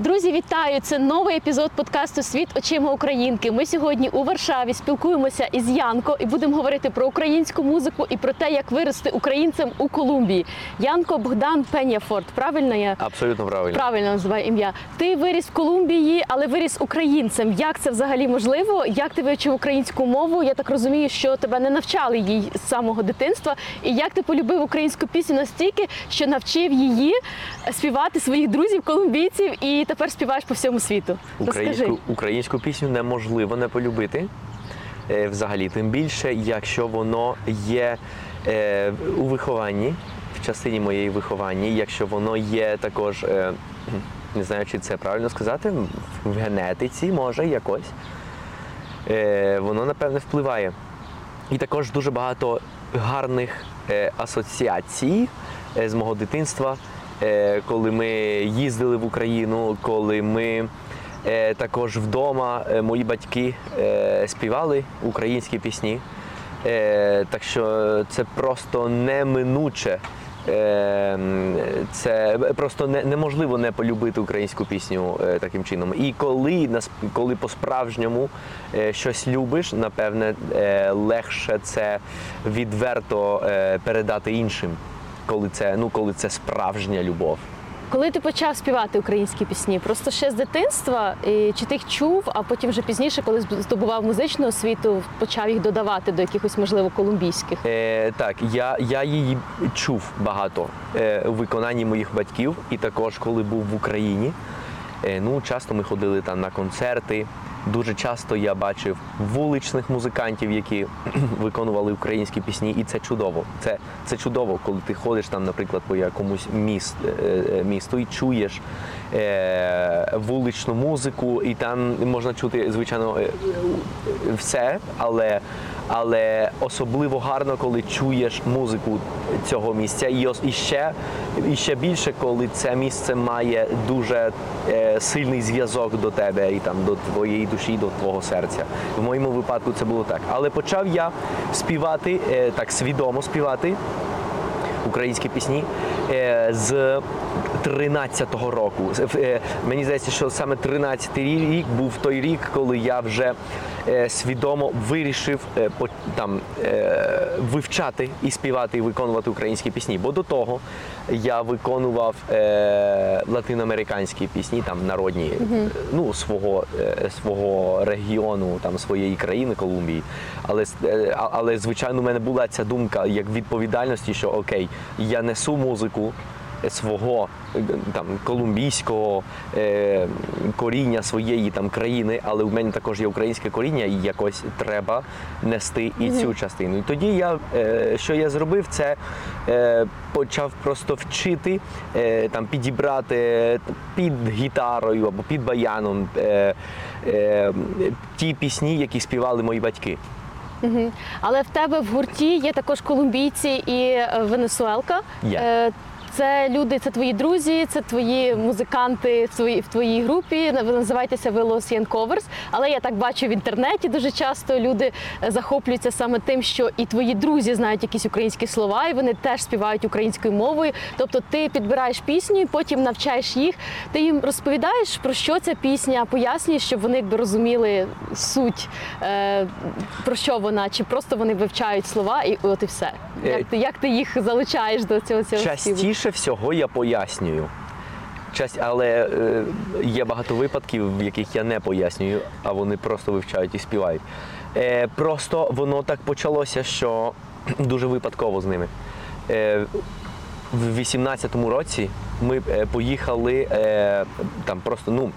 Друзі, вітаю! Це новий епізод подкасту Світ очима українки. Ми сьогодні у Варшаві спілкуємося із Янко і будемо говорити про українську музику і про те, як вирости українцем у Колумбії. Янко Богдан Пеняфорт. Правильно я Абсолютно правильно. правильно називаю ім'я. Ти виріс в Колумбії, але виріс українцем. Як це взагалі можливо? Як ти вивчив українську мову? Я так розумію, що тебе не навчали їй з самого дитинства. І як ти полюбив українську пісню настільки, що навчив її співати своїх друзів колумбійців і тепер співаєш по всьому світу? Українську, українську пісню неможливо не полюбити. Е, Взагалі, тим більше, якщо воно є е, у вихованні, в частині моєї виховання, якщо воно є також, е, не знаю, чи це правильно сказати, в генетиці може якось, е, воно напевне впливає. І також дуже багато гарних е, асоціацій е, з мого дитинства, коли ми їздили в Україну, коли ми е, також вдома, е, мої батьки е, співали українські пісні. Е, так що це просто неминуче. Е, Це просто неможливо не полюбити українську пісню е, таким чином. І коли коли по-справжньому е, щось любиш, напевне, е, легше це відверто е, передати іншим, коли це, ну, коли це справжня любов. Коли ти почав співати українські пісні, просто ще з дитинства, і чи ти їх чув, а потім вже пізніше, коли здобував музичну освіту, почав їх додавати до якихось, можливо, колумбійських? Е, так, я, я її чув багато е, у виконанні моїх батьків, і також коли був в Україні. Е, ну, часто ми ходили там на концерти. Дуже часто я бачив вуличних музикантів, які виконували українські пісні, і це чудово. Це, це чудово, коли ти ходиш там, наприклад, по якомусь міст, е, е, місту і чуєш вуличну музику, і там можна чути, звичайно, е, е, все, але але особливо гарно, коли чуєш музику цього місця, і, і ще і ще більше, коли це місце має дуже е, сильний зв'язок до тебе і там до твоєї душі, до твого серця. В моєму випадку це було так. Але почав я співати е, так свідомо співати українські пісні е, з 13-го року. Е, Мені здається, що саме 13-й рік був той рік, коли я вже е, свідомо вирішив е, там е, вивчати і співати і виконувати українські пісні. Бо до того я виконував е, латиноамериканські пісні, там народні, е, ну свого, е, свого регіону, там своєї країни Колумбії. Але е, але звичайно, у мене була ця думка як відповідальності, що окей, я несу музику свого е, там колумбійського е, коріння своєї там країни, але в мене також є українське коріння, і якось треба нести і цю частину. І тоді я е, що я зробив, це е, почав просто вчити е, там підібрати під гітарою або під баяном е, е, ті пісні, які співали мої батьки. Мгм. Але в тебе в гурті є також колумбійці і е, венесуелка. Є. Це люди, це твої друзі, це твої музиканти в твоїй, в твоїй групі. Ви називаєтеся ви Los. Але я так бачу в інтернеті дуже часто люди е, захоплюються саме тим, що і твої друзі знають якісь українські слова, і вони теж співають українською мовою. Тобто ти підбираєш пісню, і потім навчаєш їх. Ти їм розповідаєш про що ця пісня, пояснюєш, щоб вони якби розуміли суть, е, про що вона, чи просто вони вивчають слова, і от і все. Е, Як ти, як ти їх залучаєш до цього цього співу? Частіше всього я пояснюю. Але е, є багато випадків, в яких я не пояснюю, а вони просто вивчають і співають. Е, просто воно так почалося, що дуже випадково з ними. Е, в 18-му році ми е, поїхали е, там просто ну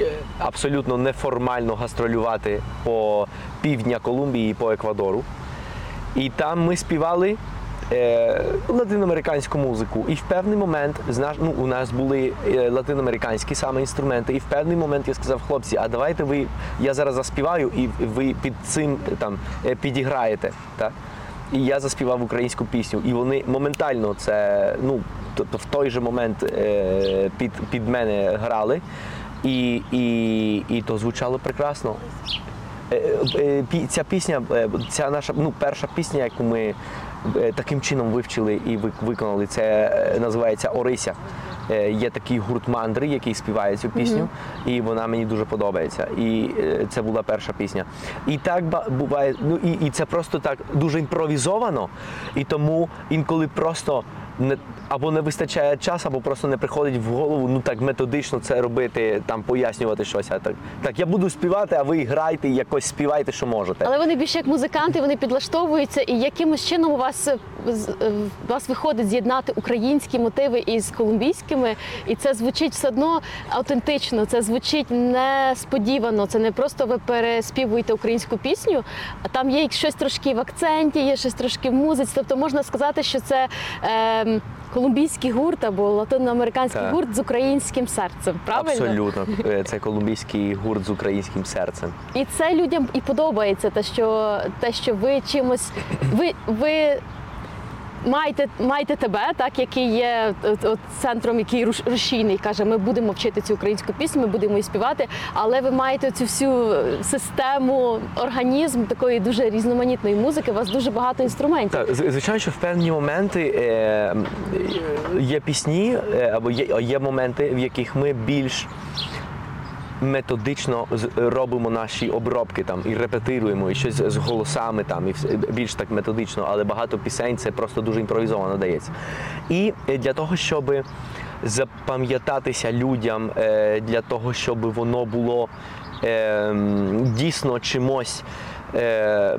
е, абсолютно неформально гастролювати по півдня Колумбії і по Еквадору. І там ми співали е, латиноамериканську музику. І в певний момент зна- ну, у нас були е, латиноамериканські саме інструменти. І в певний момент я сказав, хлопці, а давайте ви, я зараз заспіваю, і ви під цим там е, підіграєте. Так? І я заспівав українську пісню. І вони моментально це, ну, тобто в той же момент е, під, під мене грали. І, і, і то звучало прекрасно. Е, е, Ця пісня, ця наша ну, перша пісня, яку ми таким чином вивчили і виконали, це е, називається Орися. Е, Є такий гурт мандри, який співає цю пісню, і вона мені дуже подобається. І е, це була перша пісня. І так буває, ну і, і це просто так дуже імпровізовано, і тому інколи просто не або не вистачає часу, або просто не приходить в голову ну так методично це робити, там пояснювати щось. А так, так я буду співати, а ви грайте, якось співайте, що можете. Але вони більше як музиканти, вони підлаштовуються, і якимось чином у вас е, е, у вас виходить з'єднати українські мотиви із колумбійськими, і це звучить все одно автентично. Це звучить несподівано. Це не просто ви переспівуєте українську пісню, а там є щось трошки в акценті, є щось трошки в музиці. Тобто можна сказати, що це. Е, Колумбійський гурт або латиноамериканський Так. гурт з українським серцем, правильно? Абсолютно. Е, Це колумбійський гурт з українським серцем. І це людям і подобається, те, що те, що ви чимось, ви, ви маєте, маєте тебе, так, який є от, центром, який руш- рушійний, каже, ми будемо вчити цю українську пісню, ми будемо її співати, але ви маєте цю всю систему, організм такої дуже різноманітної музики. У вас дуже багато інструментів. Так, звичайно, що в певні моменти е, є пісні, е, або є, є моменти, в яких ми більш методично робимо наші обробки там і репетируємо, і щось з голосами там, і більш так методично, але багато пісень це просто дуже імпровізовано дається. І е, для того, щоб запам'ятатися людям, е, для того, щоб воно було е, дійсно чимось. Е,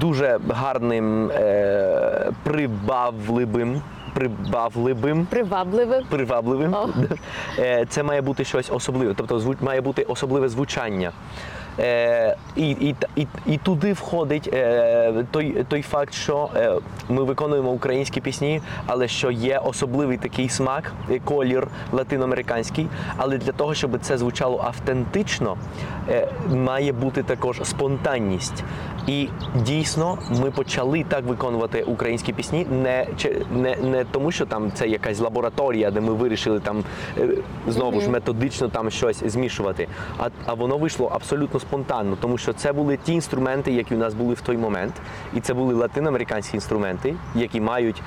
дуже гарним, прибавливим, прибавливим, Привабливим. привабливим. О. Е, Це має бути щось особливе, тобто має бути особливе звучання. Е, і, і, і, і туди входить е, той, той факт, що е, ми виконуємо українські пісні, але що є особливий такий смак, колір латиноамериканський. Але для того, щоб це звучало автентично, е, має бути також спонтанність. І дійсно ми почали так виконувати українські пісні, не, чи- не, не тому, що там це якась лабораторія, де ми вирішили там е, знову ж методично там щось змішувати. А, а воно вийшло абсолютно спонтанно, тому що це були ті інструменти, які у нас були в той момент, і це були латиноамериканські інструменти, які мають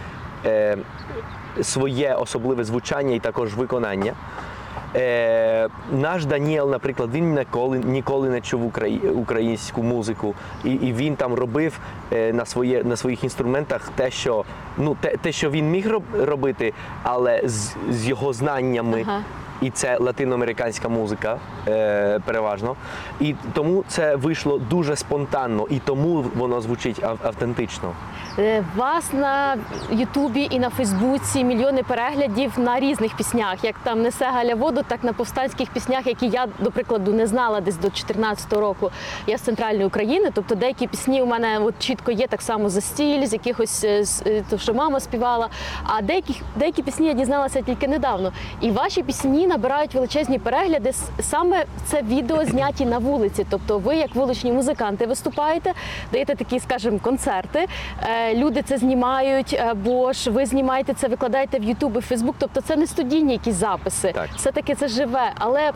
е, своє особливе звучання і також виконання. Е, наш Даніел, наприклад, він ніколи, ніколи не чув украї- українську музику, і, і він там робив е, на, своє, на своїх інструментах те, що, ну, те, те, що він міг робити, але з, з його знаннями. Ага. І це латиноамериканська музика е, переважно. І тому це вийшло дуже спонтанно, і тому воно звучить ав- автентично. Е, Вас на Ютубі і на Фейсбуці мільйони переглядів на різних піснях, як там несе Галя воду, так на повстанських піснях, які я, до прикладу, не знала десь до 2014 року. Я з центральної України. Тобто деякі пісні у мене от чітко є так само за стіль, з якихось е, е, то, що мама співала. А деякі, деякі пісні я дізналася тільки недавно. І ваші пісні набирають величезні перегляди. Саме це відео зняті на вулиці. Тобто, ви, як вуличні музиканти, виступаєте, даєте такі, скажімо, концерти. Е, Люди це знімають, або ж ви знімаєте це, викладаєте в Ютуб і Фейсбук. Тобто це не студійні якісь записи. Так. Все-таки це живе. Але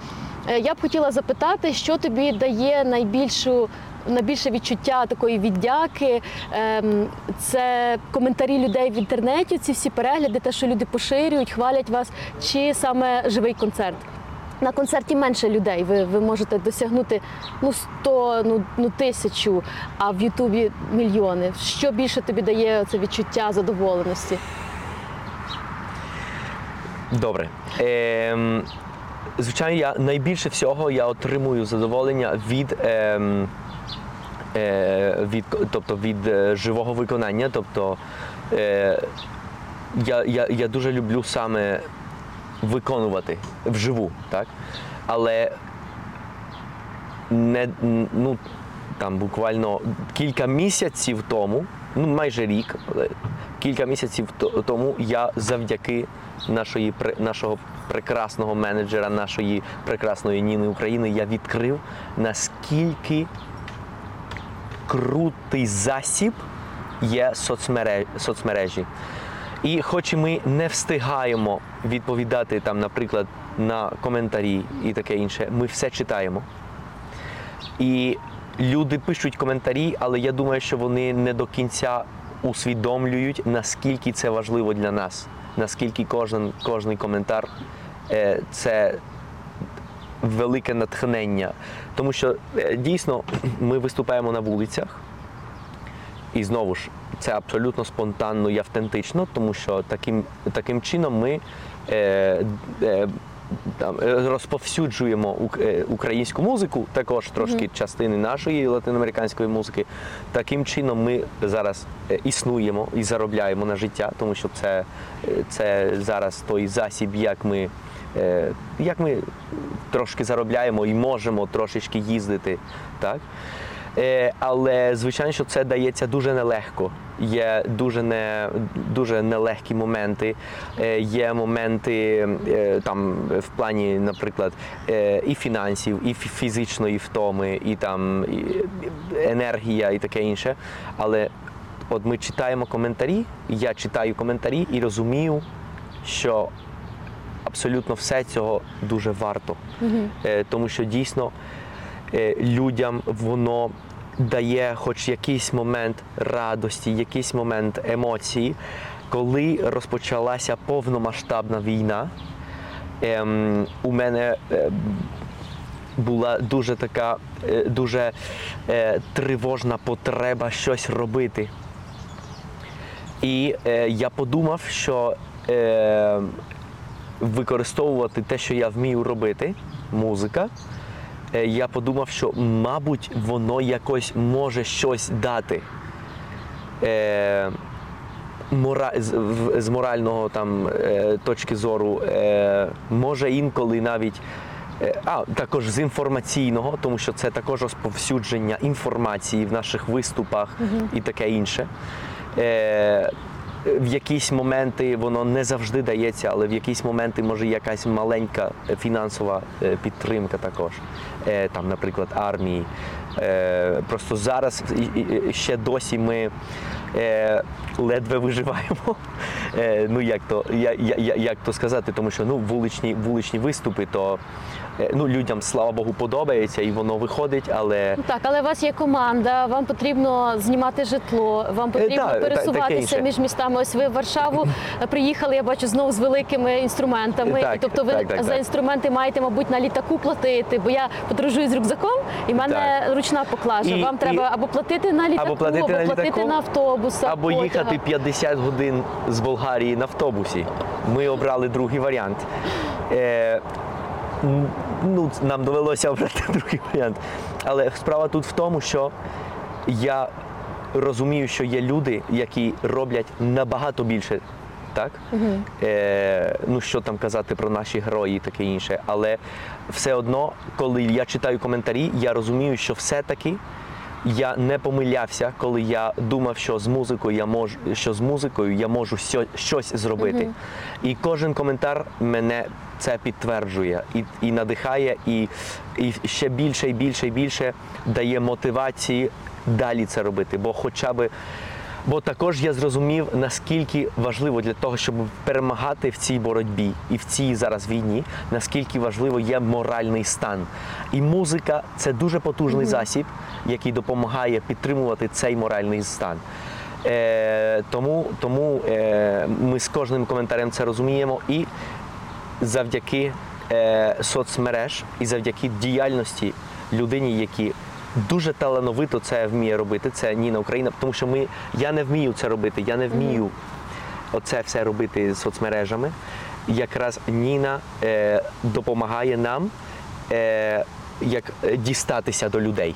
е, я б хотіла запитати, що тобі дає найбільшу. Найбільше відчуття такої віддяки ем, це коментарі людей в інтернеті, ці всі перегляди, те, що люди поширюють, хвалять вас, чи саме живий концерт. На концерті менше людей. Ви, ви можете досягнути ну 100, ну, ну тисячу, а в Ютубі мільйони. Що більше тобі дає це відчуття задоволеності? Добре. Ем, звичайно, я найбільше всього я отримую задоволення від, е, від, тобто від е, живого виконання. Тобто е, я, я, я дуже люблю саме виконувати вживу, так? Але не ну, там буквально кілька місяців тому, ну майже рік, але кілька місяців тому я завдяки нашої нашого прекрасного менеджера, нашої прекрасної Ніни України, я відкрив наскільки крутий засіб є соцмережі. І хоч ми не встигаємо відповідати там, наприклад, на коментарі і таке інше, ми все читаємо. І люди пишуть коментарі, але я думаю, що вони не до кінця усвідомлюють, наскільки це важливо для нас. наскільки кожен, кожний коментар е, це велике натхнення. Тому що е, дійсно ми виступаємо на вулицях, і знову ж це абсолютно спонтанно і автентично, тому що таким, таким чином ми е, е, там, е, розповсюджуємо е, українську музику, також трошки частини нашої латиноамериканської музики. Таким чином ми зараз існуємо і заробляємо на життя, тому що це, це зараз той засіб, як ми. Е, Як ми трошки заробляємо і можемо трошечки їздити, так? Е, але звичайно, що це дається дуже нелегко. Є дуже не дуже нелегкі моменти. Е, є моменти там в плані, наприклад, і фінансів, і фізичної втоми, і там і енергія, і таке інше. Але от ми читаємо коментарі, я читаю коментарі і розумію, що абсолютно все цього дуже варто. Е, тому що дійсно е, людям воно дає хоч якийсь момент радості, якийсь момент емоції. Коли розпочалася повномасштабна війна, ем, у мене е, була дуже така е, дуже е, тривожна потреба щось робити. І е, я подумав, що е, використовувати те, що я вмію робити, музика, е, я подумав, що, мабуть, воно якось може щось дати. Е, мора... з, в- з морального там, е, точки зору, е, може інколи навіть. е, А, також з інформаційного, тому що це також розповсюдження інформації в наших виступах і таке інше. Е, в якісь моменти воно не завжди дається, але в якісь моменти може якась маленька е, фінансова е, підтримка також. Е, Там, наприклад, армії. Просто зараз ще досі ми ледве виживаємо. Ну як то, я, я, я- як то сказати, тому що ну, вуличні, вуличні виступи, то ну, людям, слава Богу, подобається і воно виходить, але Ну Так, але у вас є команда, вам потрібно знімати житло, вам потрібно Е, та- та- пересуватися інше. між містами. Ось ви в Варшаву приїхали, я бачу, знову з великими інструментами. Так, тобто ви так, так, за інструменти маєте, мабуть, на літаку платити, бо я подорожую з рюкзаком, і в мене ручна поклажа. І- вам і- треба або платити на літаку, або платити на літаку, на автобусах. або потягах. їхати 50 годин з Болгарії на автобусі. Ми обрали другий варіант. Е, ну, нам довелося обрати другий варіант. Але справа тут в тому, що я розумію, що є люди, які роблять набагато більше. Так? Е, ну що там казати про наші герої і таке інше. Але все одно, коли я читаю коментарі, я розумію, що все-таки я не помилявся, коли я думав, що з музикою я можу, що з музикою я можу щось зробити. І кожен коментар мене це підтверджує і, і надихає, і, і ще більше і більше і більше дає мотивації далі це робити. Бо хоча би. Бо також я зрозумів, наскільки важливо для того, щоб перемагати в цій боротьбі і в цій зараз війні, наскільки важливо є моральний стан. І музика це дуже потужний засіб, який допомагає підтримувати цей моральний стан. Е, тому тому е, ми з кожним коментарем це розуміємо і завдяки е, соцмереж і завдяки діяльності людині, які дуже талановито це вміє робити. Це Ніна Україна, тому що ми я не вмію це робити, я не вмію оце все робити з соцмережами. Якраз Ніна е, допомагає нам. Е, як дістатися до людей.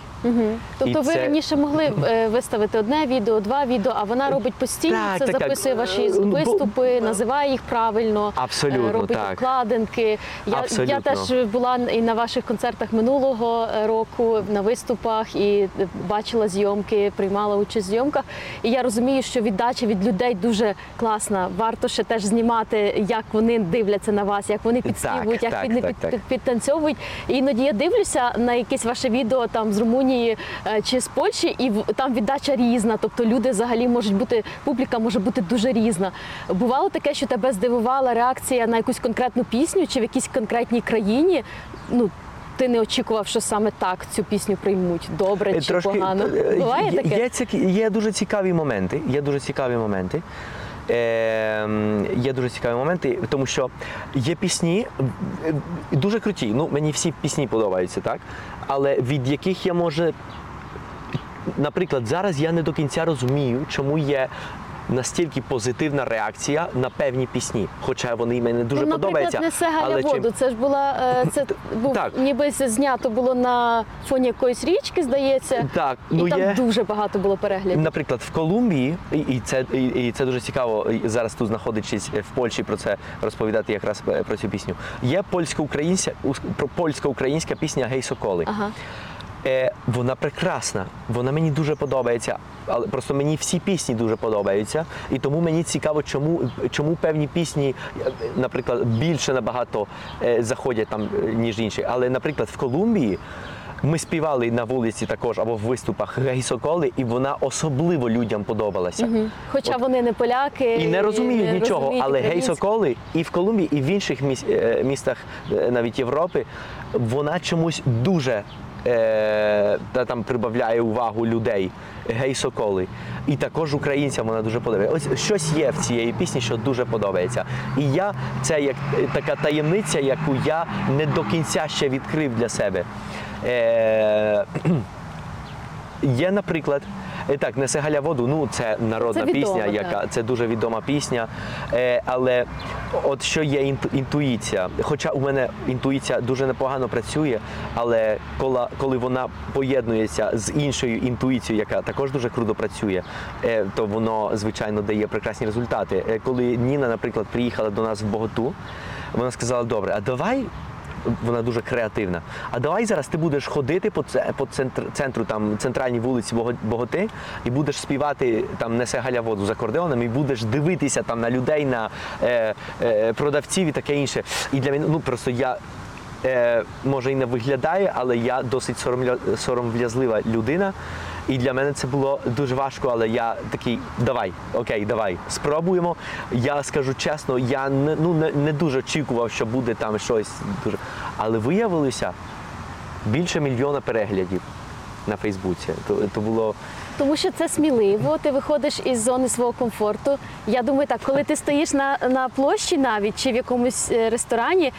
Тобто І ви це- раніше могли е, виставити одне відео, два відео, а вона робить постійно Так, це, так, так. записує ваші Е, ну, бо- виступи, називає їх правильно, Абсолютно, е, робить так. обкладинки. Я, я Абсолютно. теж була і на ваших концертах минулого е, року на виступах і е, бачила зйомки, приймала участь в зйомках. І я розумію, що віддача від людей дуже класна. Варто ще теж знімати, як вони дивляться на вас, як вони підспівують, як так, вони так, під, так. підтанцьовують. І іноді я дивлюся на якесь ваше відео там з Румунії е, чи з Польщі, і там віддача різна. Тобто люди взагалі можуть бути, публіка може бути дуже різна. Бувало таке, що тебе здивувала реакція на якусь конкретну пісню чи в якійсь конкретній країні. Ну, ти не очікував, що саме так цю пісню приймуть добре чи погано. е, Буває таке? Є, ці- є дуже цікаві моменти. Є дуже цікаві моменти. Е, є дуже цікаві моменти, тому що є пісні е, дуже круті. Ну, мені всі пісні подобаються, так? Але від яких я може наприклад, зараз я не до кінця розумію, чому є настільки позитивна реакція на певні пісні, хоча вони мені дуже ну, подобаються. наприклад, не але воду. Це ж була е, це був Так. ніби це знято було на фоні якоїсь річки, здається. Так, і ну там є. дуже багато було переглядів. Наприклад, в Колумбії, і, це і, і це дуже цікаво зараз тут знаходячись в Польщі про це розповідати якраз е, про цю пісню. Є польсько-українська польсько-українська пісня Гей Соколи. Ага. Е, вона прекрасна, вона мені дуже подобається, але просто мені всі пісні дуже подобаються. І тому мені цікаво, чому, чому певні пісні, е, наприклад, більше набагато е, заходять там, е, ніж інші. Але, наприклад, в Колумбії ми співали на вулиці також або в виступах Гей Соколи, і вона особливо людям подобалася. Мгм. Хоча вони не поляки І не розуміють нічого, розуміють але гей українську. Соколи і в Колумбії, і в інших міс- містах, навіть Європи, вона чомусь дуже та там прибавляє увагу людей. Гей Соколи. І також українцям вона дуже подобається. Ось щось є в цієї пісні, що дуже подобається. І я це як е, така таємниця, яку я не до кінця ще відкрив для себе. Е, Є, наприклад, е, так, несе Галя воду, ну це народна Це відомо, пісня, яка так. це дуже відома пісня. Е, але от що є інту- інтуїція. Хоча у мене інтуїція дуже непогано працює, але коли, коли вона поєднується з іншою інтуїцією, яка також дуже круто працює, е, то воно звичайно дає прекрасні результати. Е, коли Ніна, наприклад, приїхала до нас в Боготу, вона сказала: добре, а давай вона дуже креативна. А давай зараз ти будеш ходити по, по центр, центру, там, центральній вулиці Бого- Боготи, і будеш співати там несе Галя воду з акордеоном, і будеш дивитися там на людей, на е, е, продавців і таке інше. І для мене, ну просто я. Е, може і не виглядає, але я досить соромля, сором'язлива людина. І для мене це було дуже важко, але я такий, давай, окей, давай, спробуємо. Я скажу чесно, я не, ну, не, не дуже очікував, що буде там щось дуже. Але виявилося більше мільйона переглядів на Фейсбуці. То, то було Тому що це сміливо, ти виходиш із зони свого комфорту. Я думаю, так, коли ти стоїш на, на площі навіть чи в якомусь е, ресторані.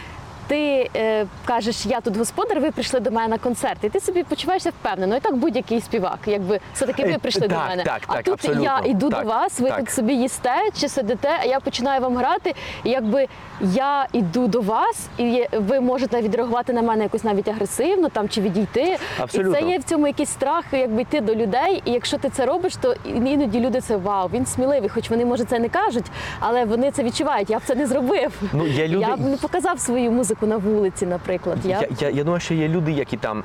Ти е, кажеш, я тут господар, ви прийшли до мене на концерт, і ти собі почуваєшся впевнено. І так будь-який співак, якби все-таки ви Е, прийшли до мене. так, а тут абсолютно. я йду Так, до вас, ви так. тут собі їсте чи сидите, а я починаю вам грати. І якби я йду до вас, і ви можете відреагувати на мене якось навіть агресивно там чи відійти. Абсолютно. І це є в цьому якийсь страх, якби йти до людей. І якщо ти це робиш, то іноді люди це вау, він сміливий, хоч вони може це не кажуть, але вони це відчувають. Я б це не зробив. Ну, є люди- Я б не показав свою музику на вулиці, наприклад. Я, Я, я, я думаю, що є люди, які там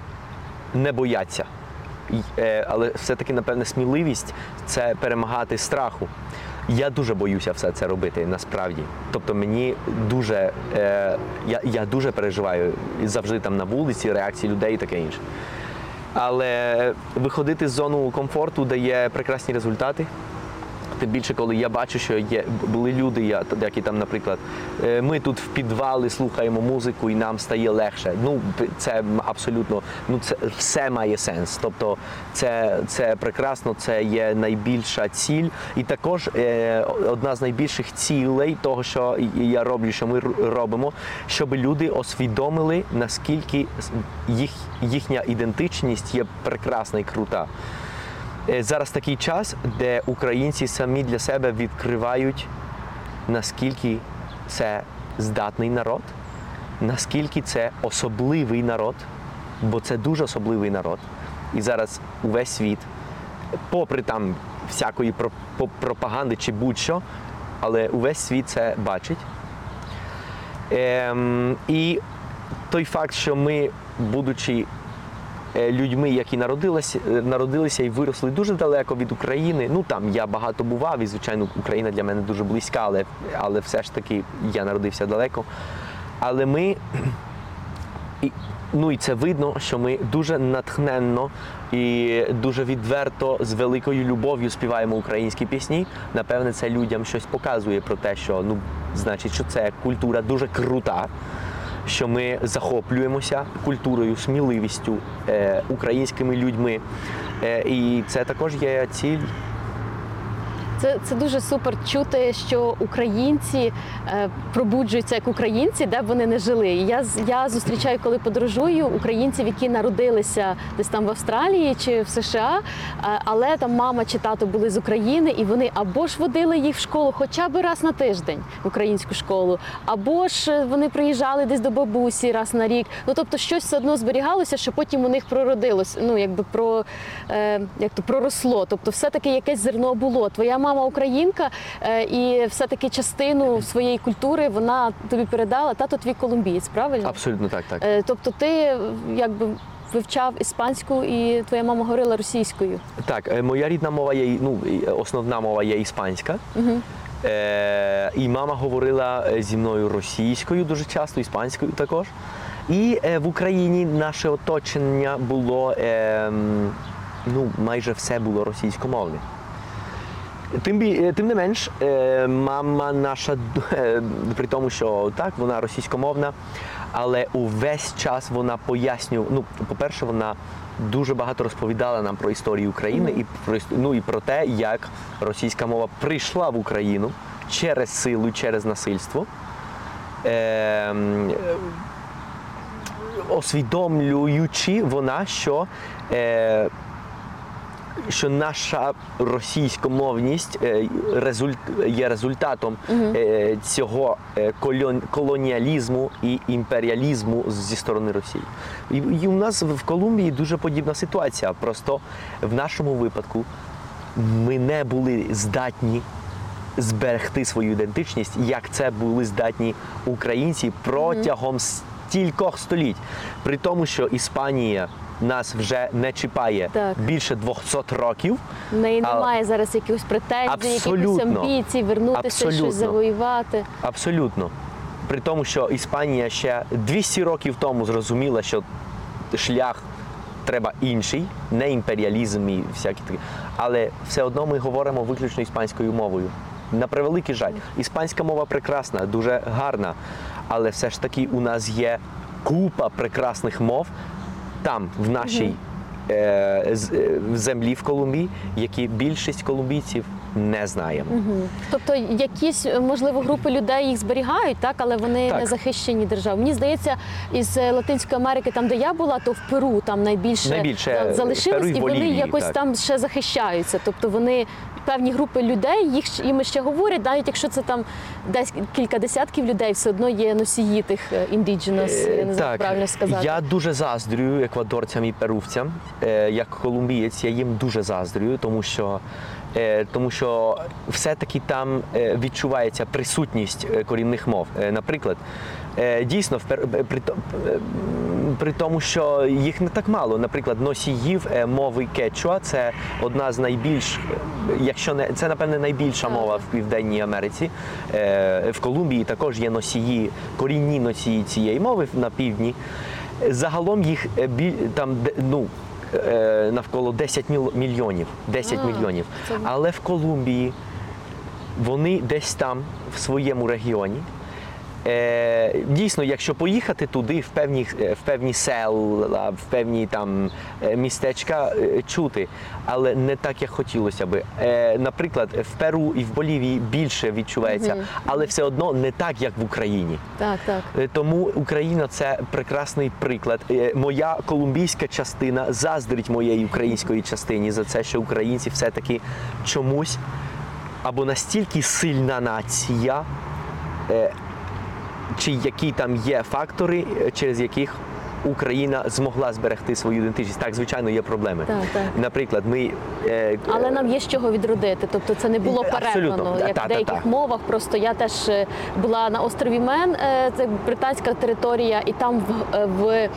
не бояться. Е, але все-таки, напевне, сміливість це перемагати страху. Я дуже боюся все це робити насправді. Тобто мені дуже е, я, я дуже переживаю завжди там на вулиці, реакції людей і таке інше. Але виходити з зону комфорту дає прекрасні результати. Тим більше, коли я бачу, що є були люди, я- які там, наприклад, е, ми тут в підвалі слухаємо музику і нам стає легше. Ну це абсолютно, ну це все має сенс. Тобто, це, це прекрасно, це є найбільша ціль, і також е, одна з найбільших цілей того, що я роблю, що ми робимо, щоб люди освідомили наскільки їх їхня ідентичність є прекрасна і крута. Е, Зараз такий час, де українці самі для себе відкривають, наскільки це здатний народ, наскільки це особливий народ, бо це дуже особливий народ. І зараз увесь світ, попри там всякої пропаганди чи будь-що, але увесь світ це бачить. Ем, і той факт, що ми, будучи людьми, які народилися, е, народилися і виросли дуже далеко від України. Ну там я багато бував, і звичайно, Україна для мене дуже близька, але, але все ж таки я народився далеко. Але ми. І, ну і це видно, що ми дуже натхненно і дуже відверто з великою любов'ю співаємо українські пісні. Напевне, це людям щось показує про те, що ну значить, що це культура дуже крута що ми захоплюємося культурою, сміливістю, е, українськими людьми. Е, і це також є ціль. Це, це дуже супер чути, що українці е, пробуджуються як українці, де б вони не жили. Я, я зустрічаю, коли подорожую, українців, які народилися десь там в Австралії чи в США, е, але там мама чи тато були з України, і вони або ж водили їх в школу хоча б раз на тиждень в українську школу, або ж е, вони приїжджали десь до бабусі раз на рік. Ну тобто щось все одно зберігалося, що потім у них прородилось. Ну якби про е, як то проросло. Тобто, все-таки якесь зерно було. Твоя мама українка, е, і все-таки частину своєї культури вона тобі передала. Тато твій колумбієць, правильно? Абсолютно так, так. Е, тобто, ти якби вивчав іспанську, і твоя мама говорила російською. Так, е, моя рідна мова є, ну, основна мова є іспанська. Е, і мама говорила зі мною російською дуже часто, іспанською також. І е, в Україні наше оточення було, е, ну, майже все було російськомовне. Тим, бі- е, тим не менш, е, мама наша, е, при тому, що так, вона російськомовна, але увесь час вона пояснює. Ну, по-перше, вона дуже багато розповідала нам про історію України і про ну, і про те, як російська мова прийшла в Україну через силу, через насильство. Е, м, освідомлюючи вона, що е, що наша російськомовність е, є результатом е, цього е, колоніалізму і імперіалізму зі сторони Росії. І, і у нас в Колумбії дуже подібна ситуація. Просто в нашому випадку ми не були здатні зберегти свою ідентичність, як це були здатні українці протягом стількох століть. При тому, що Іспанія нас вже не чіпає Так. більше 200 років. В неї А- немає зараз якихось претензій, якихось амбіцій, вернутися, Абсолютно. щось завоювати. Абсолютно. При тому, що Іспанія ще 200 років тому зрозуміла, що шлях треба інший, не імперіалізм і всякі такі. Але все одно ми говоримо виключно іспанською мовою. На превеликий жаль, іспанська мова прекрасна, дуже гарна, але все ж таки у нас є купа прекрасних мов там, в нашій е, з- е, землі в Колумбії, які більшість колумбійців не знаємо. Тобто якісь е, можливо групи людей їх зберігають, так але вони Так. не захищені державою. Мені здається, із е, Латинської Америки, там де я була, то в Перу там найбільше, Найбільше, е, залишилось, Перу і і вони Болівії, якось так. там ще захищаються. Тобто вони певні групи людей, їх їм ще говорять, навіть якщо це там десь кілька десятків людей, все одно є носії тих індідженос, я не знаю, правильно сказати. Я дуже заздрюю еквадорцям і перувцям. Е, як колумбієць, я їм дуже заздрюю, тому що, е, тому що все-таки там е, відчувається присутність е, корінних мов. Е, наприклад, е, дійсно, е, при, е, тому, що їх не так мало. Наприклад, носіїв е, мови кечуа це одна з найбільш, е, якщо не це, напевне, найбільша мова в Південній Америці. Е, В Колумбії також є носії, корінні носії цієї мови на півдні. Загалом їх е, там ну, е, навколо 10 мільйонів. 10 А, мільйонів. це- Але в Колумбії вони десь там, в своєму регіоні. Е, дійсно, якщо поїхати туди, в певні, е, в певні села, в певні там е, містечка е, чути, але не так, як хотілося би. Е, наприклад, в Перу і в Болівії більше відчувається, але все одно не так, як в Україні. Так, так. Тому Україна це прекрасний приклад. Е, Моя колумбійська частина заздрить моєї української частині за це, що українці все-таки чомусь або настільки сильна нація, чи які там є фактори, е, через яких Україна змогла зберегти свою ідентичність. Так, звичайно, є проблеми. Так, так. Наприклад, ми е, Але нам є з чого відродити. Тобто це не було перервано, як та- в деяких та. мовах. Просто я теж е, була на острові Мен, е, це британська територія, і там в, в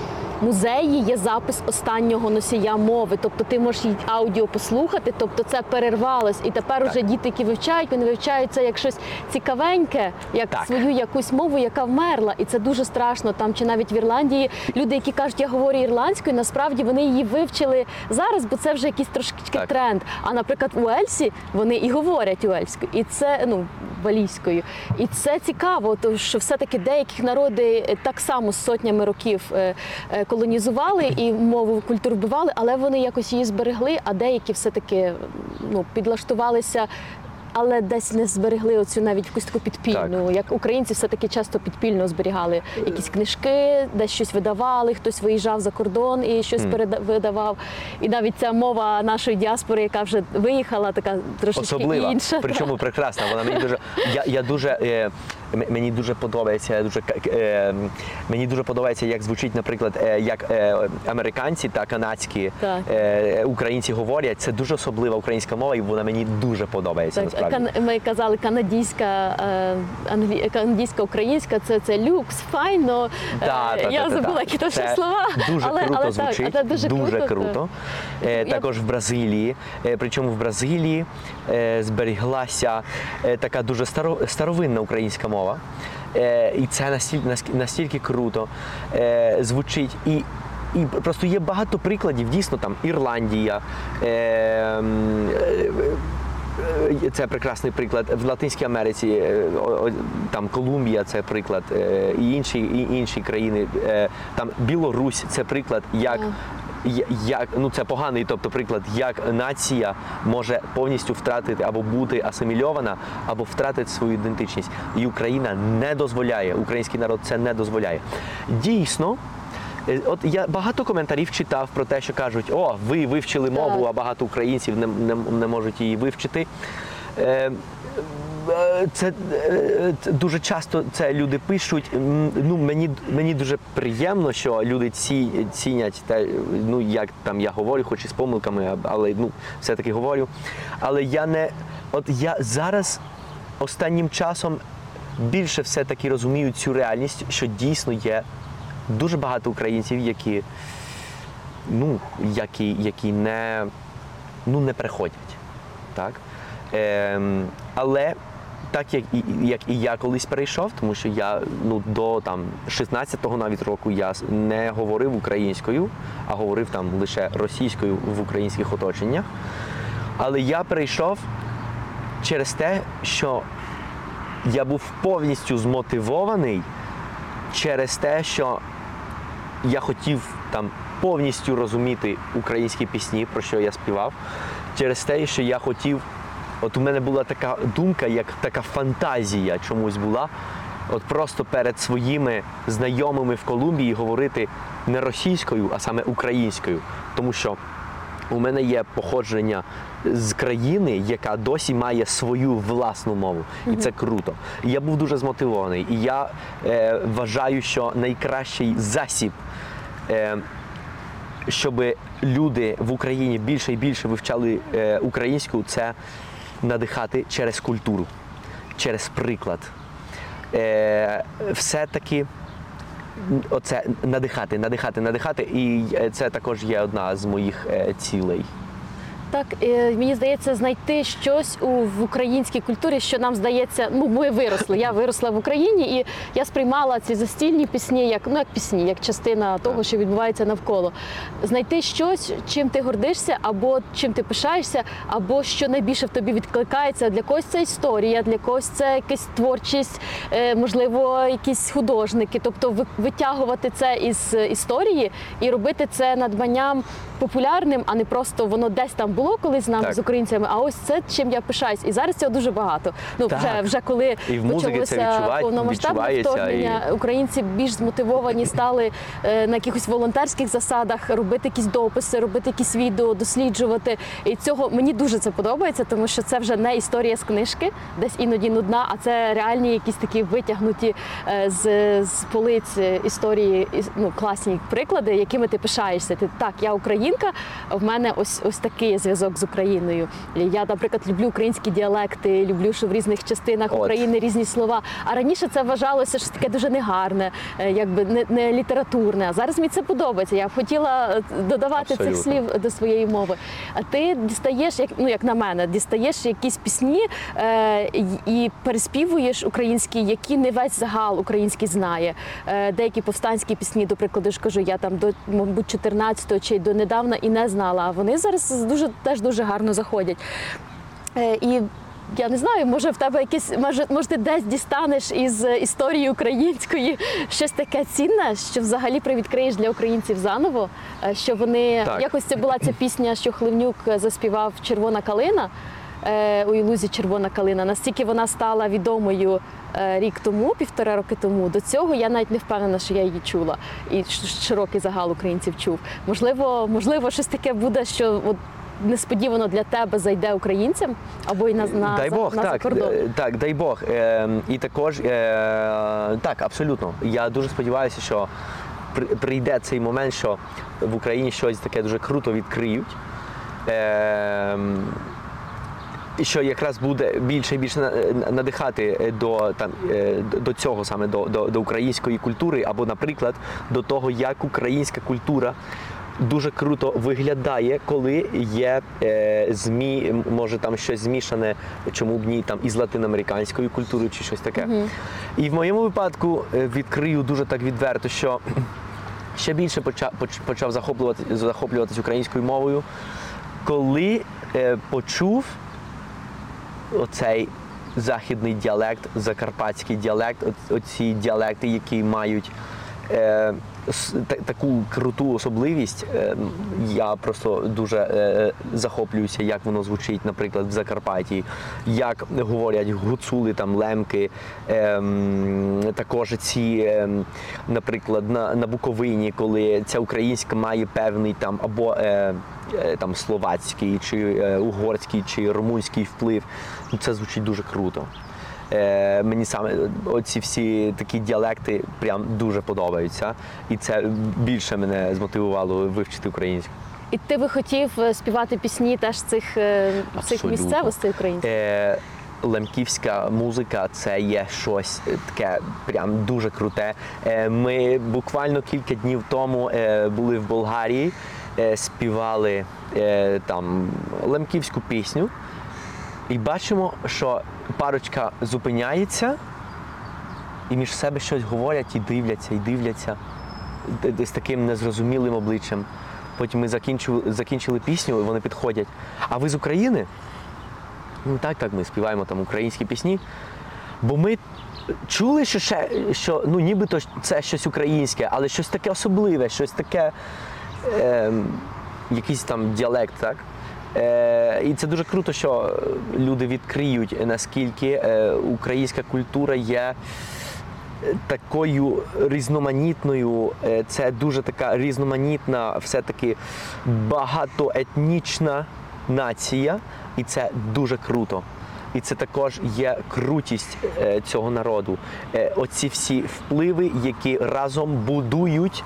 музеї є запис останнього носія мови. Тобто ти можеш її аудіо послухати, тобто це перервалось. І тепер Так. уже діти, які вивчають, вони вивчають це як щось цікавеньке, як Так. свою якусь мову, яка вмерла. І це дуже страшно. Там чи навіть в Ірландії люди, які кажуть, я говорю ірландською, насправді вони її вивчили зараз, бо це вже якийсь трошки Так. тренд. А наприклад, у Ельсі вони і говорять уельською, і це ну валійською. І це цікаво, тому що все-таки деякі народи е, так само сотнями років е, е, колонізували і мову культуру вбивали, але вони якось її зберегли, а деякі все-таки ну, підлаштувалися. але десь не зберегли оцю навіть якусь таку підпільну. Як українці все-таки часто підпільно зберігали якісь книжки, десь щось видавали, хтось виїжджав за кордон і щось переда- видавав. І навіть ця мова нашої діаспори, яка вже виїхала, така трошечки Особлива, інша. причому прекрасна. Вона мені дуже я, я дуже е, мені дуже подобається. Дуже е, мені дуже подобається, як звучить, наприклад, е, як е, американці та канадські Так. е, українці говорять. Це дуже особлива українська мова, і вона мені дуже подобається. Так, насправді. кан- ми казали канадійська, е, англі... канадійська, українська, це, це люкс, файно. Да, Е, та, я та, забула, та. які ще слова. Дуже але, круто але звучить. Так, а це дуже, круто. Е, Я- Також в Бразилії. Е, Причому в Бразилії е, зберіглася е, така дуже старо, старовинна українська мова. Е, І це настільки, настільки круто е, звучить. І і просто є багато прикладів, дійсно там Ірландія, е, е, Е, Це прекрасний приклад в Латинській Америці, е, там Колумбія, це приклад, і інші, і інші країни. Там Білорусь це приклад, як, як ну це поганий, тобто приклад, як нація може повністю втратити або бути асимільована, або втратити свою ідентичність. І Україна не дозволяє, український народ це не дозволяє. Дійсно. Е, От я багато коментарів читав про те, що кажуть, о, ви вивчили мову, а багато українців не, не, не можуть її вивчити. Е, е, Це е, дуже часто це люди пишуть. Ну мені мені дуже приємно, що люди ці цінять те, ну як там я говорю, хоч і з помилками, але ну все-таки говорю. Але я не от я зараз останнім часом більше все-таки розумію цю реальність, що дійсно є дуже багато українців, які, ну, які, які не, ну, не приходять. Так? Ем, але так як і, як і я колись перейшов, тому що я ну, до там, 16-го навіть року я не говорив українською, а говорив там лише російською в українських оточеннях. Але я перейшов через те, що я був повністю змотивований через те, що я хотів там повністю розуміти українські пісні, про що я співав, через те, що я хотів. От у мене була така думка, як така фантазія чомусь була. От просто перед своїми знайомими в Колумбії говорити не російською, а саме українською. Тому що у мене є походження з країни, яка досі має свою власну мову, і це круто. Я був дуже змотивований. І я е, вважаю, що найкращий засіб, е, щоб люди в Україні більше і більше вивчали е, українську, це надихати через культуру, через приклад. Е, все-таки оце надихати, надихати, надихати. І е, це також є одна з моїх е, цілей. Так, е, мені здається, знайти щось у в українській культурі, що нам здається, ну ми виросли. Я виросла в Україні, і я сприймала ці застільні пісні як ну як пісні, як частина того, що відбувається навколо. Знайти щось, чим ти гордишся, або чим ти пишаєшся, або що найбільше в тобі відкликається. Для когось це історія, для когось це якась творчість, е, можливо, якісь художники. Тобто витягувати це із е, історії і робити це надбанням популярним, а не просто воно десь там було колись з нами Так. з українцями. А ось це чим я пишаюсь. І зараз цього дуже багато. Ну Так. вже вже коли І в почалося повномасштабне вторгнення, українці більш змотивовані стали е, на якихось волонтерських засадах робити якісь дописи, робити якісь відео, досліджувати. І цього мені дуже це подобається, тому що це вже не історія з книжки, десь іноді нудна, а це реальні якісь такі витягнуті е, з, з полиць історії, ну класні приклади, якими ти пишаєшся. Ти так, я українка, в мене ось ось такий зв'язок з Україною. Я, наприклад, люблю українські діалекти, люблю, що в різних частинах От. України різні слова. А раніше це вважалося щось таке дуже негарне, е, якби не, не літературне. А зараз мені це подобається. Я б хотіла е, додавати цих слів до своєї мови. А ти дістаєш, як ну як на мене, дістаєш якісь пісні е, і- і переспівуєш українські, які не весь загал український знає. Е, деякі повстанські пісні, до прикладу, ж кажу, я там до мабуть 14-го чи до недавна і не знала. А вони зараз дуже теж дуже гарно заходять. Е, і я не знаю, може в тебе якесь, може, може ти десь дістанеш із е, історії української щось таке цінне, що взагалі привідкриєш для українців заново. е, Що вони Так. якось це була ця пісня, що Хливнюк заспівав Червона калина. е, у Ілузі Червона калина. Настільки вона стала відомою е, рік тому, півтора роки тому. До цього я навіть не впевнена, що я її чула, і широкий загал українців чув. Можливо, можливо, щось таке буде, що от несподівано для тебе зайде українцям або й на, на, дай за, Бог, на так, закордон. е, так, дай Бог. Е, і також, е, так, абсолютно. Я дуже сподіваюся, що прийде цей момент, що в Україні щось таке дуже круто відкриють. Е, і що якраз буде більше і більше надихати до там е, до цього саме до, до, до української культури, або, наприклад, до того, як українська культура дуже круто виглядає, коли є е, змі, може там щось змішане, чому б ні, там із латиноамериканською культурою чи щось таке. І в моєму випадку е, відкрию дуже так відверто, що ще більше почав, почав захоплювати, захоплюватись українською мовою, коли е, почув оцей західний діалект, закарпатський діалект, оці діалекти, які мають таку круту особливість. Е, я просто дуже е, захоплююся, як воно звучить, наприклад, в Закарпатті, як говорять гуцули, там лемки, ем, також ці, ем, наприклад, на, на Буковині, коли ця українська має певний там або е, е, там словацький, чи е, угорський, чи румунський вплив. Ну, Це звучить дуже круто. Е, мені саме оці всі такі діалекти прям дуже подобаються, і це більше мене змотивувало вивчити українську. І ти би хотів е, співати пісні теж цих, е, цих місцевостей українських? Е, лемківська музика це є щось таке прям дуже круте. Е, ми буквально кілька днів тому е, були в Болгарії, е, співали е, там лемківську пісню. І бачимо, що парочка зупиняється і між себе щось говорять і дивляться, і дивляться десь таким незрозумілим обличчям. Потім ми закінчили, закінчили пісню, і вони підходять. А ви з України? Ну так, так, ми співаємо там українські пісні. Бо ми чули, що ще, що ну нібито це щось українське, але щось таке особливе, щось таке, е, якийсь там діалект, так? Е, і це дуже круто, що люди відкриють, наскільки е, українська культура є такою різноманітною. Е, Це дуже така різноманітна, все-таки багатоетнічна нація, і це дуже круто. І це також є крутість е, цього народу. Е, Оці всі впливи, які разом будують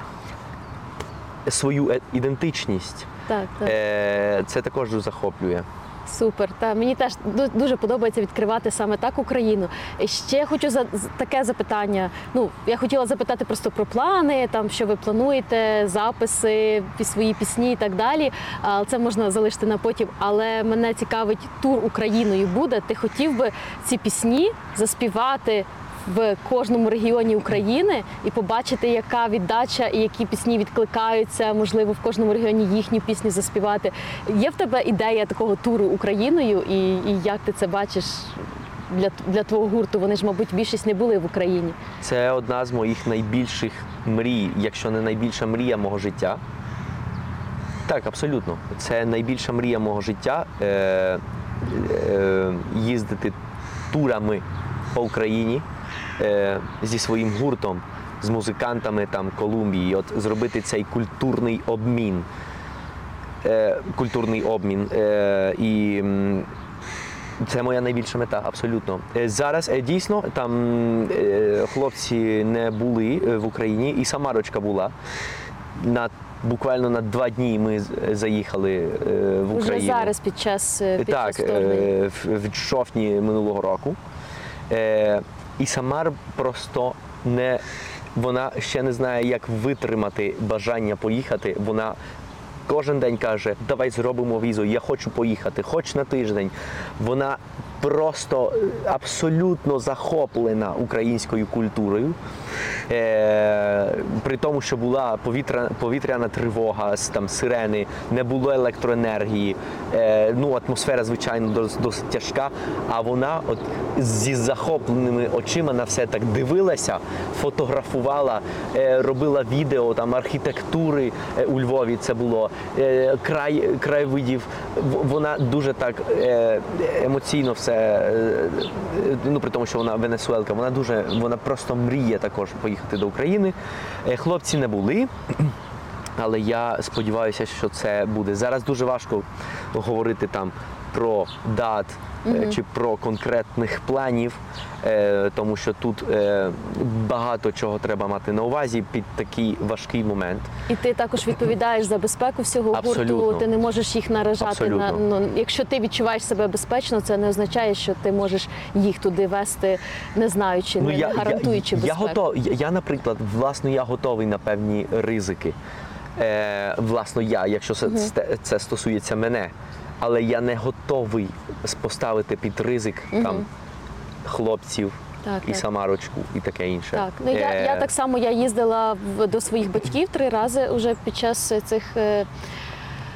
свою е- ідентичність. Так, так. Е, Це також дуже захоплює. Супер. Та мені теж дуже подобається відкривати саме так Україну. І ще хочу за таке запитання. Ну, я хотіла запитати просто про плани, там що ви плануєте, записи, свої пісні і так далі. А це можна залишити на потім. Але мене цікавить тур Україною буде. Ти хотів би ці пісні заспівати в кожному регіоні України і побачити, яка віддача і які пісні відкликаються, можливо, в кожному регіоні їхню пісню заспівати. Є в тебе ідея такого туру Україною, і, і як ти це бачиш для, для твого гурту? Вони ж, мабуть, більшість не були в Україні. Це одна з моїх найбільших мрій, якщо не найбільша мрія мого життя. Так, абсолютно. Це найбільша мрія мого життя е, е, їздити турами по Україні зі своїм гуртом, з музикантами там Колумбії, от зробити цей культурний обмін. Е, культурний обмін. Е, і це моя найбільша мета, абсолютно. Е, Зараз е, дійсно там е, хлопці не були е, в Україні, і Самарочка була. На, буквально на два дні ми заїхали е, в Вже Україну. зараз під час, е, під Так, час е, в, в жовтні минулого року. І Самар просто не. Вона ще не знає, як витримати бажання поїхати. Вона кожен день каже: давай зробимо візу, я хочу поїхати, хоч на тиждень. Вона просто е, абсолютно захоплена українською культурою. Е, при тому, що була повітря, повітряна тривога, там сирени, не було електроенергії. Е, ну, атмосфера, звичайно, досить тяжка. А вона от зі захопленими очима на все так дивилася, фотографувала, е, робила відео там архітектури е, у Львові. Це було е, край краєвидів вона дуже так е, емоційно все. Е, е, Ну при тому, що вона венесуелка, вона дуже вона просто мріє також поїхати до України. Е, Хлопці не були. Але я сподіваюся, що це буде. Зараз дуже важко говорити там про дат е, чи про конкретних планів, е, тому що тут е, багато чого треба мати на увазі під такий важкий момент. І ти також відповідаєш за безпеку всього Абсолютно. гурту. Ти не можеш їх наражати на ну, якщо ти відчуваєш себе безпечно, це не означає, що ти можеш їх туди вести, не знаючи, не, не гарантуючи Ну, я, безпеку. я, готов, я, я, наприклад, власно, я готовий на певні ризики. Е, власно, я, якщо це, це стосується мене, але я не готовий поставити під ризик там хлопців Так, і так. Самарочку і таке інше. Так, ну я, Е, я так само я їздила в, до своїх батьків три рази уже під час цих.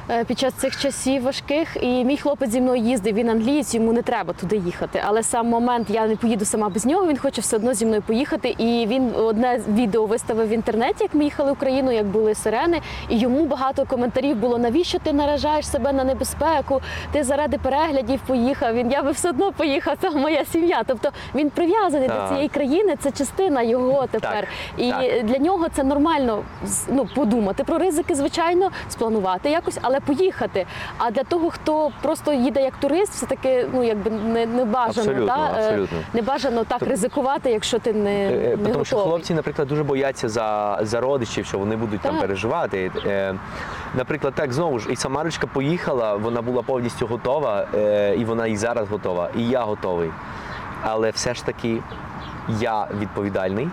Е, Під час цих часів важких, і мій хлопець зі мною їздив, він англієць, йому не треба туди їхати. Але сам момент я не поїду сама без нього. Він хоче все одно зі мною поїхати. І він одне відео виставив в інтернеті, як ми їхали в Україну, як були сирени. І йому багато коментарів було: навіщо ти наражаєш себе на небезпеку? Ти заради переглядів поїхав. Він я би все одно поїхав. Це моя сім'я. Тобто він прив'язаний до цієї країни. Це частина його тепер. Так, І так. для нього це нормально ну, подумати про ризики, звичайно, спланувати якось, але поїхати. А для того, хто просто їде як турист, все таки ну якби не, не бажано, Абсолютно, да? е, абсолютно. не бажано так ризикувати, якщо ти не, Е, не е, Тому що хлопці, наприклад, дуже бояться за, за родичів, що вони будуть там переживати. Наприклад, так знову ж і Самарочка поїхала, вона була повністю готова, і вона і зараз готова, і я готовий. Але все ж таки я відповідальний,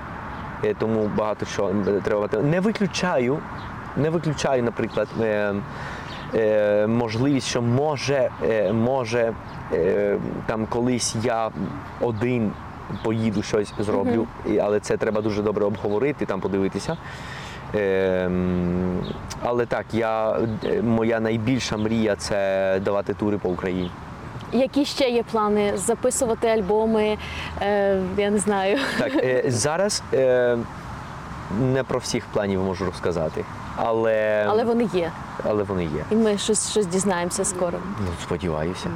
тому багато що треба. Не виключаю, не виключаю, наприклад. Е, Можливість, що може, е, може е, там колись я один поїду щось зроблю, і- але це треба дуже добре обговорити, там подивитися. Ем, але так, я, е, моя найбільша мрія це давати тури по Україні. Які ще є плани? Записувати альбоми? Е, я не знаю. Так, е, зараз е, не про всіх планів можу розказати, але, Але вони є. але вони є. І ми щось, щось дізнаємося скоро. Ну, сподіваюся.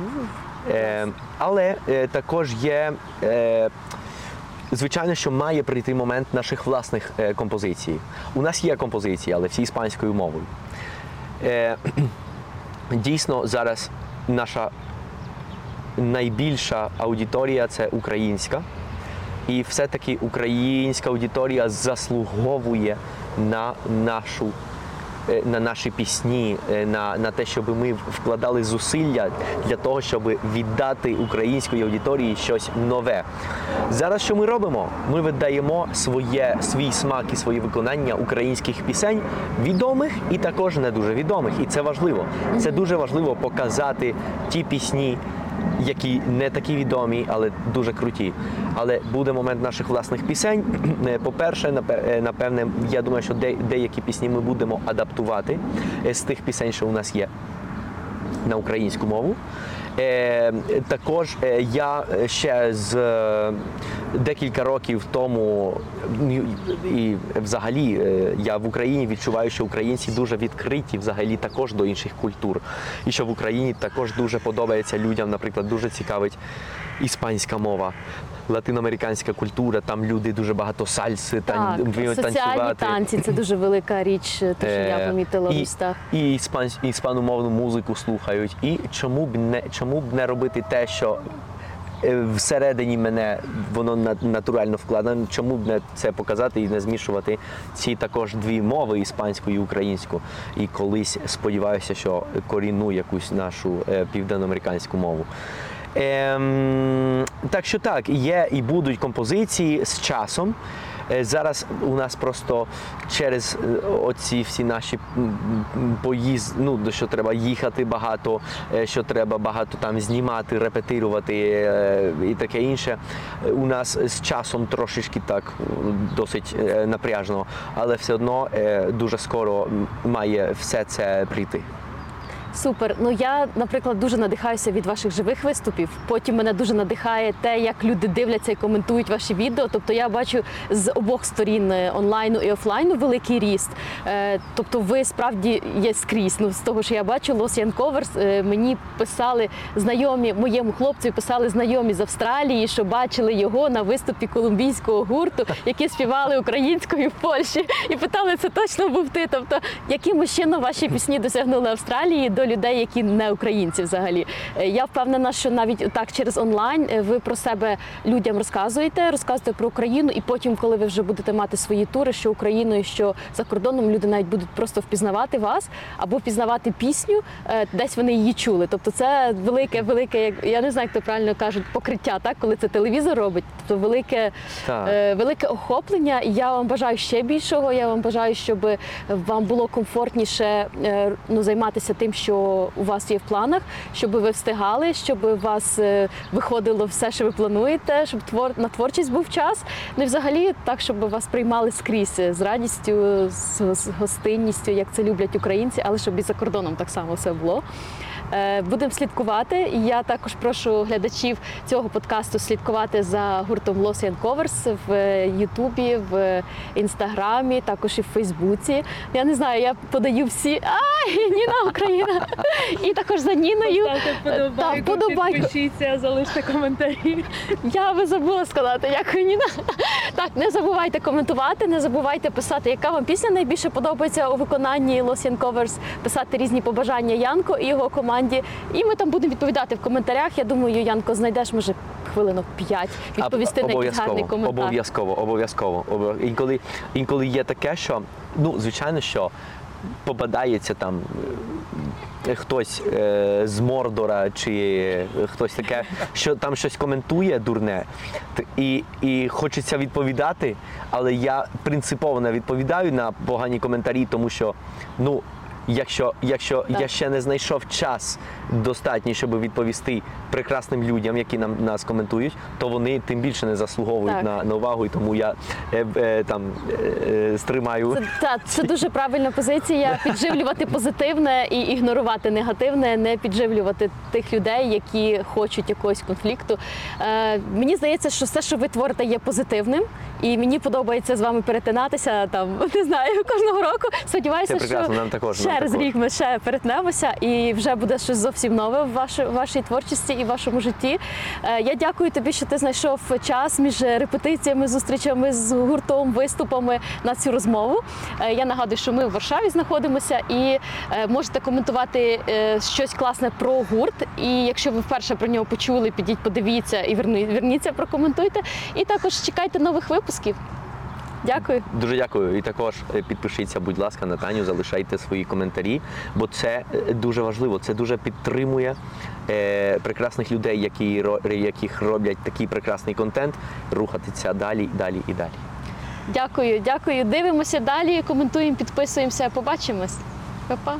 Е, але е, також є. Е, Звичайно, що має прийти момент наших власних е, композицій. У нас є композиції, але всі іспанською мовою. Е, дійсно, зараз наша найбільша аудиторія це українська. І все-таки українська аудиторія заслуговує на нашу. Е, На наші пісні, е, на, на те, щоб ми вкладали зусилля для того, щоб віддати української аудиторії щось нове. Зараз що ми робимо? Ми видаємо своє, свій смак і своє виконання українських пісень, відомих і також не дуже відомих. І це важливо. Це дуже важливо показати ті пісні, які не такі відомі, але дуже круті. Але буде момент наших власних пісень. Е, По-перше, е, напевне, я думаю, що деякі пісні ми будемо адаптувати е, з тих пісень, що у нас є на українську мову. Е, також е, я ще з е, декілька років тому і взагалі е, я в Україні відчуваю, що українці дуже відкриті взагалі також до інших культур. І що в Україні також дуже подобається людям, наприклад, дуже цікавить іспанська мова. Латиноамериканська культура, там люди дуже багато сальси, тан... Вміють соціальні танцювати. танці це дуже велика річ, те, що я Е, помітила в і, містах. І іспан, іспаномовну музику слухають. І чому б не чому б не робити те, що е, всередині мене воно на- натурально вкладено, чому б не це показати і не змішувати ці також дві мови іспанську і українську. І колись сподіваюся, що корінну якусь нашу е, південноамериканську мову. Ем, так що так, є і будуть композиції з часом. Е, Зараз у нас просто через е, оці всі наші поїзд, ну що треба їхати багато, е, що треба багато там знімати, репетирувати е, і таке інше. е, У нас з часом трошечки так досить е, напряжно, але все одно е, дуже скоро має все це прийти. Супер. Ну я, наприклад, дуже надихаюся від ваших живих виступів. Потім мене дуже надихає те, як люди дивляться і коментують ваші відео. Тобто я бачу з обох сторін е, онлайну і офлайну великий ріст. Е, Тобто, ви справді є скрізь. Ну з того, що я бачу, Covers, е, мені писали знайомі моєму хлопцю, писали знайомі з Австралії, що бачили його на виступі колумбійського гурту, які співали українською в Польщі, і питали, це точно був ти. Тобто, якимось чином ваші пісні досягнули Австралії до людей, які не українці взагалі. Е, Я впевнена, що навіть так через онлайн е, ви про себе людям розказуєте, розказуєте про Україну, і потім, коли ви вже будете мати свої тури, що Україною, що за кордоном, люди навіть будуть просто впізнавати вас або впізнавати пісню, е, десь вони її чули. Тобто, це велике, велике, як я не знаю, як то правильно кажуть, покриття, так коли це телевізор робить. Тобто велике, Так. велике охоплення. І я вам бажаю ще більшого. Я вам бажаю, щоб вам було комфортніше ну, займатися тим, що у вас є в планах, щоб ви встигали, щоб у вас е, виходило все, що ви плануєте, щоб твор на творчість був час. Ну і взагалі так, щоб вас приймали скрізь е, з радістю, з гостинністю, як це люблять українці, але щоб і за кордоном так само все було. Е, Будемо слідкувати. Я також прошу глядачів цього подкасту слідкувати за гуртом Los Young Covers в е, Ютубі, в інстаграмі, також і в Фейсбуці. Я не знаю, я подаю всі. Ай, Ніна Україна! І також за Ніною. Ставте вподобайку, Так, вподобайку. підпишіться, залиште коментарі. Я би забула сказати, дякую, Ніна. Так, не забувайте коментувати, не забувайте писати, яка вам пісня найбільше подобається у виконанні Los Young Covers, писати різні побажання Янко і його команді. І ми там будемо відповідати в коментарях. Я думаю, Янко, знайдеш може хвилинок 5 відповісти на якийсь гарний коментар. Обов'язково, обов'язково. Інколи, інколи є таке, що ну, звичайно, що попадається там е, хтось е, з Мордора чи хтось таке, що там щось коментує дурне, і, і хочеться відповідати, але я принципово не відповідаю на погані коментарі, тому що ну. Якщо, якщо Так. я ще не знайшов час достатній, щоб відповісти прекрасним людям, які нам нас коментують, то вони тим більше не заслуговують Так. на, на увагу, і тому я е, е, там е, е, стримаю. Це, та, це дуже правильна позиція. Підживлювати позитивне і ігнорувати негативне, не підживлювати тих людей, які хочуть якогось конфлікту. Е, мені здається, що все, що ви творите, є позитивним, і мені подобається з вами перетинатися там, не знаю, кожного року. Сподіваюся, Це прекрасно, що нам також, нам через рік ми ще перетнемося, і вже буде щось зовсім нове в вашій, в вашій творчості і в вашому житті. Е, Я дякую тобі, що ти знайшов час між репетиціями, зустрічами з гуртом, виступами на цю розмову. Е, Я нагадую, що ми в Варшаві знаходимося і е, можете коментувати щось класне про гурт. І якщо ви вперше про нього почули, підіть, подивіться і верні- верніться, прокоментуйте. І також чекайте нових випусків. Дякую. Дуже дякую. І також е, підпишіться, будь ласка, на Таню, залишайте свої коментарі, бо це е, дуже важливо. Це дуже підтримує е, прекрасних людей, які яких роблять такий прекрасний контент, рухатися далі, далі і далі. Дякую, дякую. Дивимося далі, коментуємо, підписуємося. Побачимось. Па-па.